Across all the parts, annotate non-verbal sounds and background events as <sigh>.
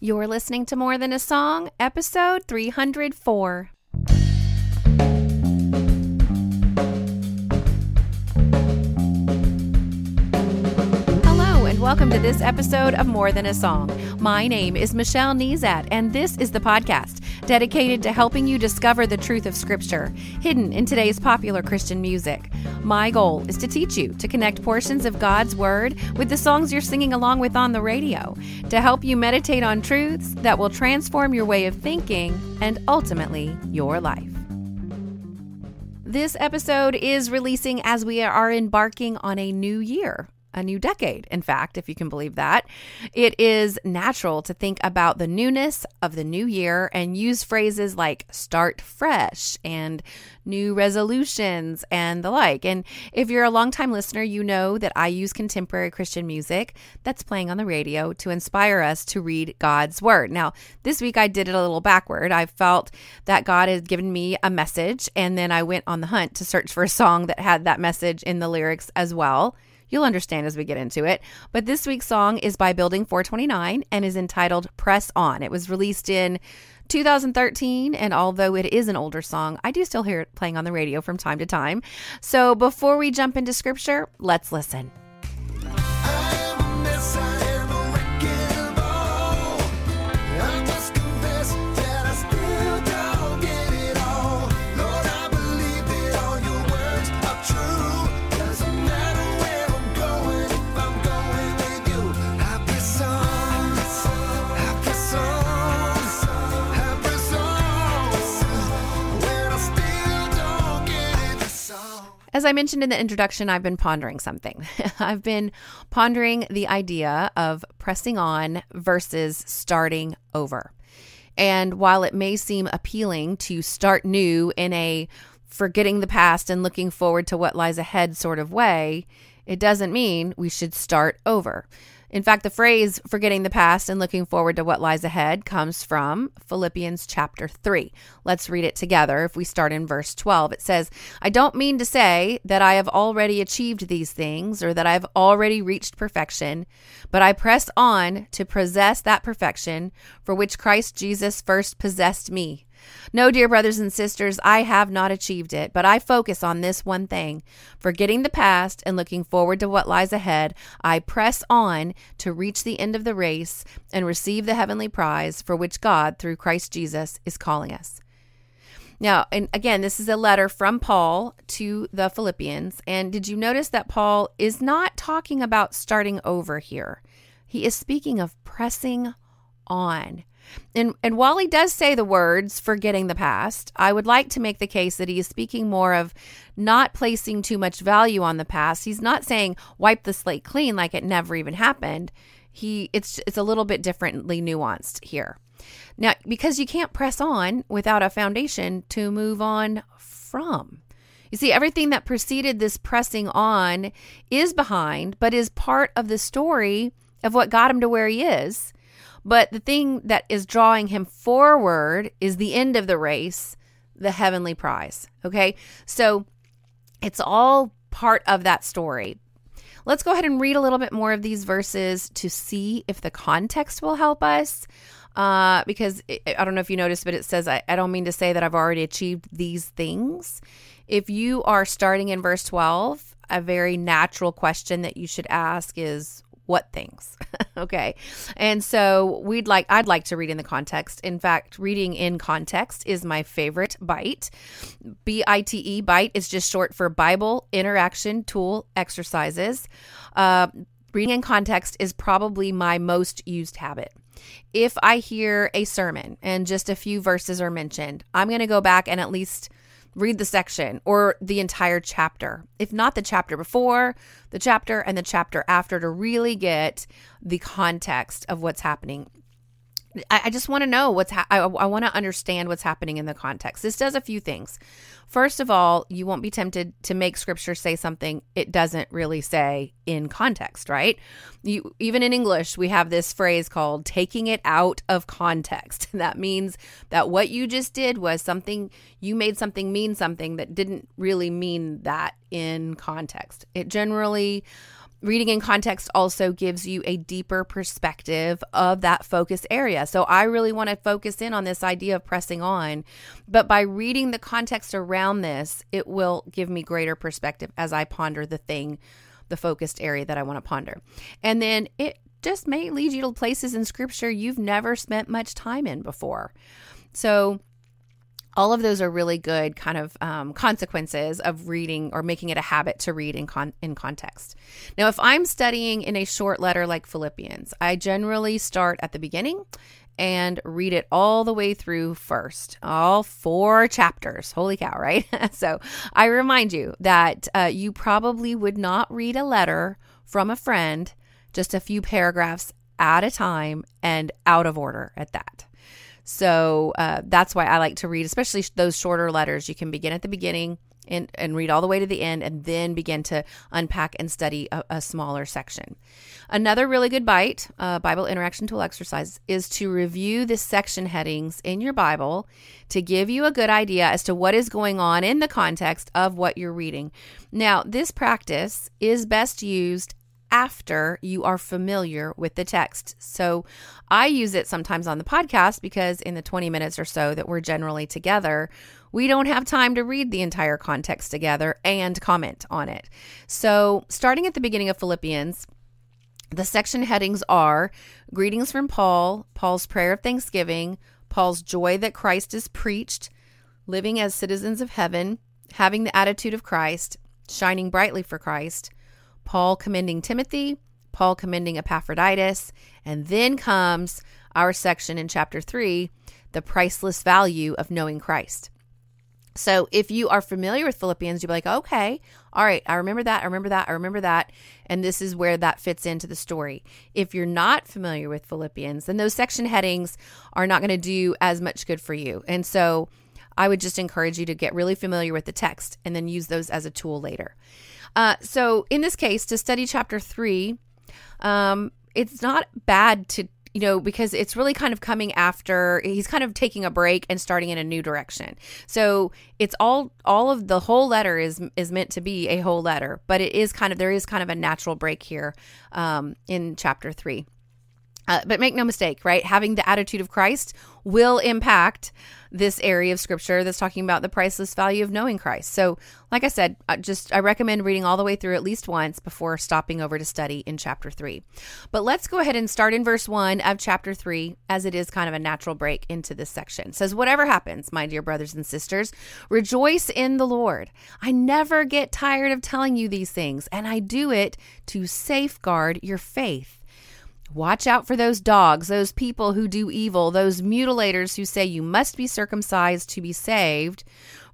You're listening to More Than a Song, episode 304. Welcome to this episode of More Than a Song. My name is Michelle Nezat, and this is the podcast dedicated to helping you discover the truth of Scripture hidden in today's popular Christian music. My goal is to teach you to connect portions of God's Word with the songs you're singing along with on the radio, to help you meditate on truths that will transform your way of thinking and ultimately your life. This episode is releasing as we are embarking on a new year a new decade, in fact, if you can believe that. It is natural to think about the newness of the new year and use phrases like start fresh and new resolutions and the like. And if you're a longtime listener, you know that I use contemporary Christian music that's playing on the radio to inspire us to read God's word. Now, this week I did it a little backward. I felt that God had given me a message, and then I went on the hunt to search for a song that had that message in the lyrics as well. You'll understand as we get into it. But this week's song is by Building 429 and is entitled Press On. It was released in 2013, and although it is an older song, I do still hear it playing on the radio from time to time. So before we jump into scripture, let's listen. I mentioned in the introduction, I've been pondering something. <laughs> I've been pondering the idea of pressing on versus starting over. And while it may seem appealing to start new in a forgetting the past and looking forward to what lies ahead sort of way, it doesn't mean we should start over. In fact, the phrase forgetting the past and looking forward to what lies ahead comes from Philippians chapter 3. Let's read it together. If we start in verse 12, it says, I don't mean to say that I have already achieved these things or that I've already reached perfection, but I press on to possess that perfection for which Christ Jesus first possessed me. No, dear brothers and sisters, I have not achieved it, but I focus on this one thing. Forgetting the past and looking forward to what lies ahead, I press on to reach the end of the race and receive the heavenly prize for which God, through Christ Jesus, is calling us. Now, and again, this is a letter from Paul to the Philippians. And did you notice that Paul is not talking about starting over here? He is speaking of pressing on. And and while he does say the words forgetting the past, I would like to make the case that he is speaking more of not placing too much value on the past. He's not saying wipe the slate clean like it never even happened. He it's it's a little bit differently nuanced here. Now, because you can't press on without a foundation to move on from. You see, everything that preceded this pressing on is behind, but is part of the story of what got him to where he is. But the thing that is drawing him forward is the end of the race, the heavenly prize. Okay. So it's all part of that story. Let's go ahead and read a little bit more of these verses to see if the context will help us. Uh, because it, I don't know if you noticed, but it says, I, I don't mean to say that I've already achieved these things. If you are starting in verse 12, a very natural question that you should ask is, what things? <laughs> Okay. And so we'd like i'd like to read in the context. In fact reading in context is my favorite bite. B-i-t-e bite is just short for bible interaction tool exercises. Uh, reading in context is probably my most used habit. If i hear a sermon and just a few verses are mentioned i'm going to go back and at least read the section or the entire chapter, if not the chapter before, the chapter, and the chapter after to really get the context of what's happening. I, I just want to know what's ha- I, I want to understand what's happening in the context. This does a few things. First of all, you won't be tempted to make scripture say something it doesn't really say in context, right? You even in English, we have this phrase called taking it out of context. <laughs> That means that what you just did was something you made something mean something that didn't really mean that in context. It generally reading in context also gives you a deeper perspective of that focus area. So I really want to focus in on this idea of pressing on. But by reading the context around this, it will give me greater perspective as I ponder the thing, the focused area that I want to ponder. And then it just may lead you to places in scripture you've never spent much time in before. So all of those are really good kind of um, consequences of reading or making it a habit to read in con- in context. Now, if I'm studying in a short letter like Philippians, I generally start at the beginning and read it all the way through first, all four chapters. Holy cow, right? <laughs> so I remind you that uh, you probably would not read a letter from a friend just a few paragraphs at a time and out of order at that. So uh, that's why I like to read, especially those shorter letters. You can begin at the beginning and, and read all the way to the end and then begin to unpack and study a, a smaller section. Another really good bite, uh, Bible interaction tool exercise, is to review the section headings in your Bible to give you a good idea as to what is going on in the context of what you're reading. Now, this practice is best used after you are familiar with the text. So I use it sometimes on the podcast because in the 20 minutes or so that we're generally together, we don't have time to read the entire context together and comment on it. So, starting at the beginning of Philippians, the section headings are Greetings from Paul, Paul's prayer of thanksgiving, Paul's joy that Christ is preached, living as citizens of heaven, having the attitude of Christ, shining brightly for Christ, Paul commending Timothy, Paul commending Epaphroditus, and then comes our section in chapter 3, the priceless value of knowing Christ. So if you are familiar with Philippians, you'll be like, okay, all right, I remember that, I remember that, I remember that. And this is where that fits into the story. If you're not familiar with Philippians, then those section headings are not going to do as much good for you. And so I would just encourage you to get really familiar with the text and then use those as a tool later. Uh, so in this case, to study chapter three, um, it's not bad to you know because it's really kind of coming after he's kind of taking a break and starting in a new direction so it's all all of the whole letter is is meant to be a whole letter but it is kind of there is kind of a natural break here um, in chapter three uh, but make no mistake, right? Having the attitude of Christ will impact this area of scripture that's talking about the priceless value of knowing Christ. So, like I said, I just I recommend reading all the way through at least once before stopping over to study in chapter 3. But let's go ahead and start in verse 1 of chapter 3 as it is kind of a natural break into this section. It says, "Whatever happens, my dear brothers and sisters, rejoice in the Lord. I never get tired of telling you these things, and I do it to safeguard your faith." Watch out for those dogs, those people who do evil, those mutilators who say you must be circumcised to be saved.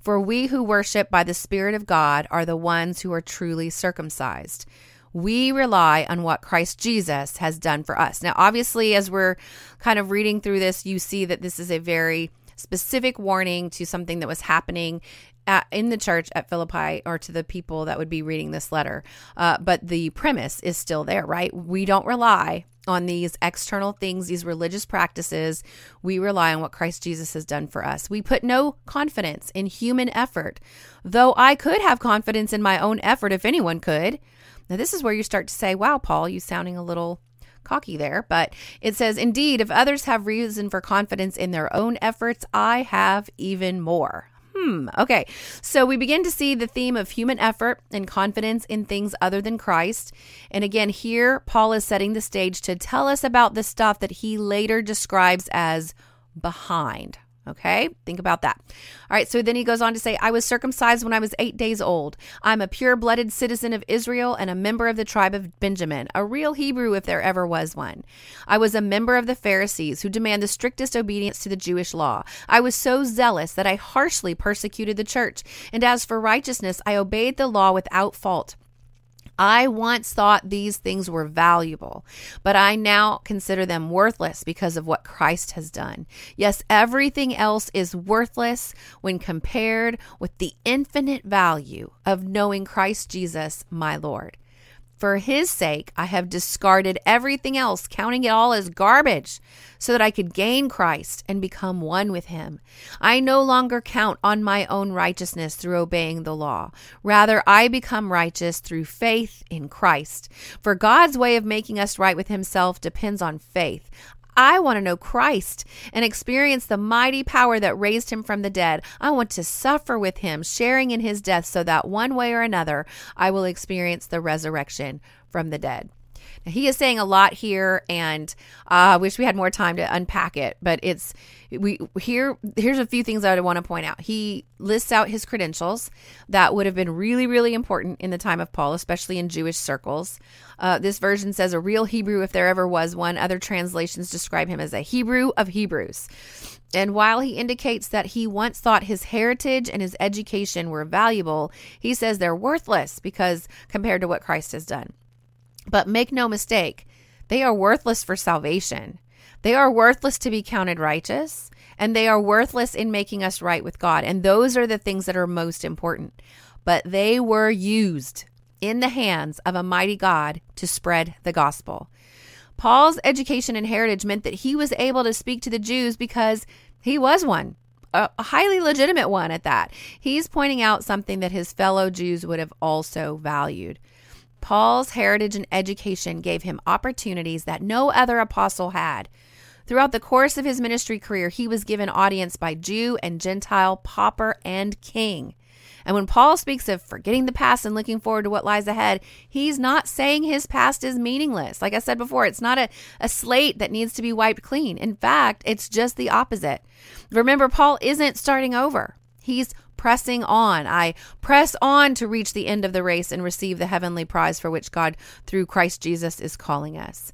For we who worship by the Spirit of God are the ones who are truly circumcised. We rely on what Christ Jesus has done for us. Now, obviously, as we're kind of reading through this, you see that this is a very specific warning to something that was happening at, in the church at Philippi or to the people that would be reading this letter. Uh, but the premise is still there, right? We don't rely on these external things, these religious practices. We rely on what Christ Jesus has done for us. We put no confidence in human effort, though I could have confidence in my own effort if anyone could. Now, this is where you start to say, wow, Paul, you sounding a little cocky there, but it says, Indeed, if others have reason for confidence in their own efforts, I have even more. Hmm. Okay. So we begin to see the theme of human effort and confidence in things other than Christ. And again, here, Paul is setting the stage to tell us about the stuff that he later describes as behind. Okay, think about that. All right, so then he goes on to say, I was circumcised when I was eight days old. I'm a pure blooded citizen of Israel and a member of the tribe of Benjamin, a real Hebrew if there ever was one. I was a member of the Pharisees who demand the strictest obedience to the Jewish law. I was so zealous that I harshly persecuted the church, and as for righteousness, I obeyed the law without fault. I once thought these things were valuable, but I now consider them worthless because of what Christ has done. Yes, everything else is worthless when compared with the infinite value of knowing Christ Jesus, my Lord. For his sake, I have discarded everything else, counting it all as garbage, so that I could gain Christ and become one with him. I no longer count on my own righteousness through obeying the law. Rather, I become righteous through faith in Christ. For God's way of making us right with himself depends on faith. I want to know Christ and experience the mighty power that raised him from the dead. I want to suffer with him, sharing in his death, so that one way or another I will experience the resurrection from the dead. Now, he is saying a lot here, and I uh, wish we had more time to unpack it. But it's we here. Here's a few things I want to point out. He lists out his credentials that would have been really, really important in the time of Paul, especially in Jewish circles. Uh, this version says a real Hebrew, if there ever was one. Other translations describe him as a Hebrew of Hebrews. And while he indicates that he once thought his heritage and his education were valuable, he says they're worthless because compared to what Christ has done. But make no mistake, they are worthless for salvation. They are worthless to be counted righteous, and they are worthless in making us right with God. And those are the things that are most important. But they were used in the hands of a mighty God to spread the gospel. Paul's education and heritage meant that he was able to speak to the Jews because he was one, a highly legitimate one at that. He's pointing out something that his fellow Jews would have also valued. Paul's heritage and education gave him opportunities that no other apostle had. Throughout the course of his ministry career, he was given audience by Jew and Gentile, pauper and king. And when Paul speaks of forgetting the past and looking forward to what lies ahead, he's not saying his past is meaningless. Like I said before, it's not a, a slate that needs to be wiped clean. In fact, it's just the opposite. Remember, Paul isn't starting over. He's pressing on. I press on to reach the end of the race and receive the heavenly prize for which God, through Christ Jesus, is calling us.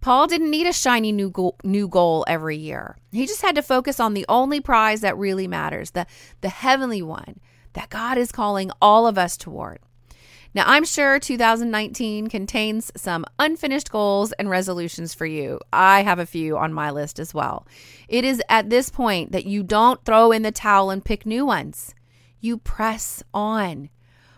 Paul didn't need a shiny new goal, new goal every year. He just had to focus on the only prize that really matters, the, the heavenly one that God is calling all of us toward. Now, I'm sure 2019 contains some unfinished goals and resolutions for you. I have a few on my list as well. It is at this point that you don't throw in the towel and pick new ones you press on.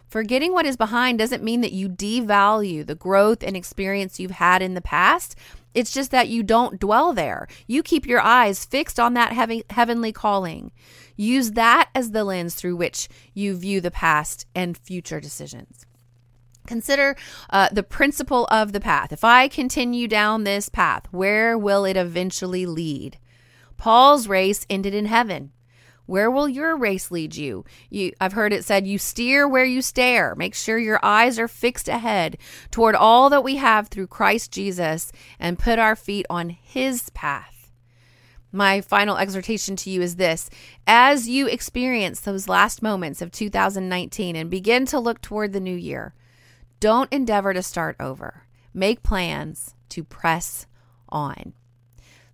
Forgetting what is behind doesn't mean that you devalue the growth and experience you've had in the past. It's just that you don't dwell there. You keep your eyes fixed on that heavenly calling. Use that as the lens through which you view the past and future decisions. Consider uh, the principle of the path. If I continue down this path, where will it eventually lead? Paul's race ended in heaven. Where will your race lead you? you? I've heard it said, you steer where you stare. Make sure your eyes are fixed ahead toward all that we have through Christ Jesus and put our feet on his path. My final exhortation to you is this as you experience those last moments of 2019 and begin to look toward the new year, don't endeavor to start over. Make plans to press on.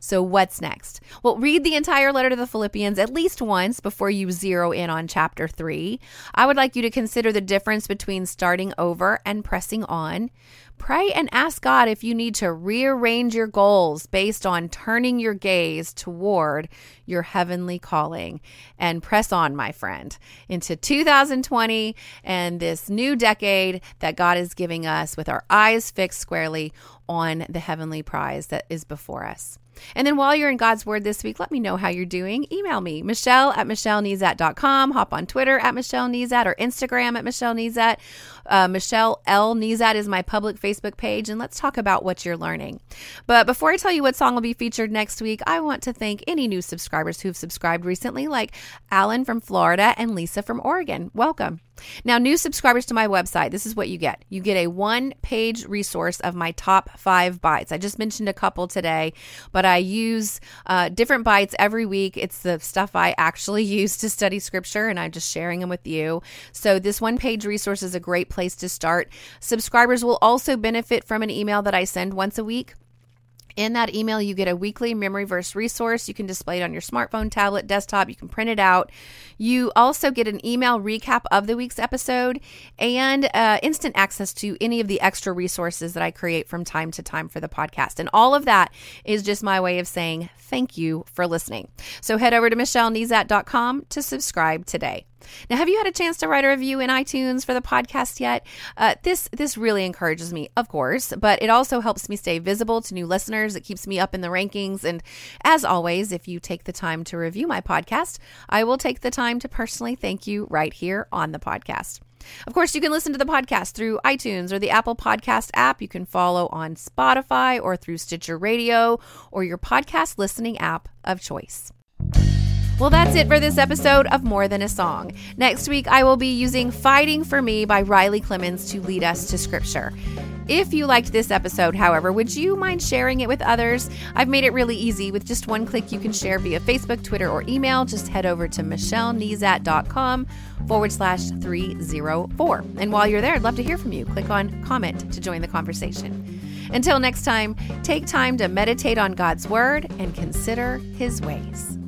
So, what's next? Well, read the entire letter to the Philippians at least once before you zero in on chapter three. I would like you to consider the difference between starting over and pressing on. Pray and ask God if you need to rearrange your goals based on turning your gaze toward your heavenly calling. And press on, my friend, into 2020 and this new decade that God is giving us with our eyes fixed squarely on the heavenly prize that is before us. And then while you're in God's Word this week, let me know how you're doing. Email me, Michelle at MichelleNezat.com. Hop on Twitter at Michelle Nezat or Instagram at Michelle Nezat. Uh, Michelle L. Nezat is my public Facebook page, and let's talk about what you're learning. But before I tell you what song will be featured next week, I want to thank any new subscribers who've subscribed recently, like Alan from Florida and Lisa from Oregon. Welcome. Now, new subscribers to my website, this is what you get. You get a one page resource of my top five bites. I just mentioned a couple today, but I use uh, different bites every week. It's the stuff I actually <laughs> use to study scripture, and I'm just sharing them with you. So, this one page resource is a great place to start. Subscribers will also benefit from an email that I send once a week In that email, you get a weekly memory verse resource. You can display it on your smartphone, tablet, desktop. You can print it out. You also get an email recap of the week's episode and uh, instant access to any of the extra resources that I create from time to time for the podcast. And all of that is just my way of saying thank you for listening. So head over to michellenezat.com to subscribe today. Now, have you had a chance to write a review in iTunes for the podcast yet? Uh, this this really encourages me, of course, but it also helps me stay visible to new listeners. It keeps me up in the rankings, and as always, if you take the time to review my podcast, I will take the time to personally thank you right here on the podcast. Of course, you can listen to the podcast through iTunes or the Apple Podcast app. You can follow on Spotify or through Stitcher Radio or your podcast listening app of choice. Well, that's it for this episode of More Than a Song. Next week, I will be using Fighting for Me by Riley Clemmons to lead us to Scripture. If you liked this episode, however, would you mind sharing it with others? I've made it really easy. With just one click, you can share via Facebook, Twitter, or email. Just head over to michellenezat.com forward slash 304. And while you're there, I'd love to hear from you. Click on comment to join the conversation. Until next time, take time to meditate on God's word and consider his ways.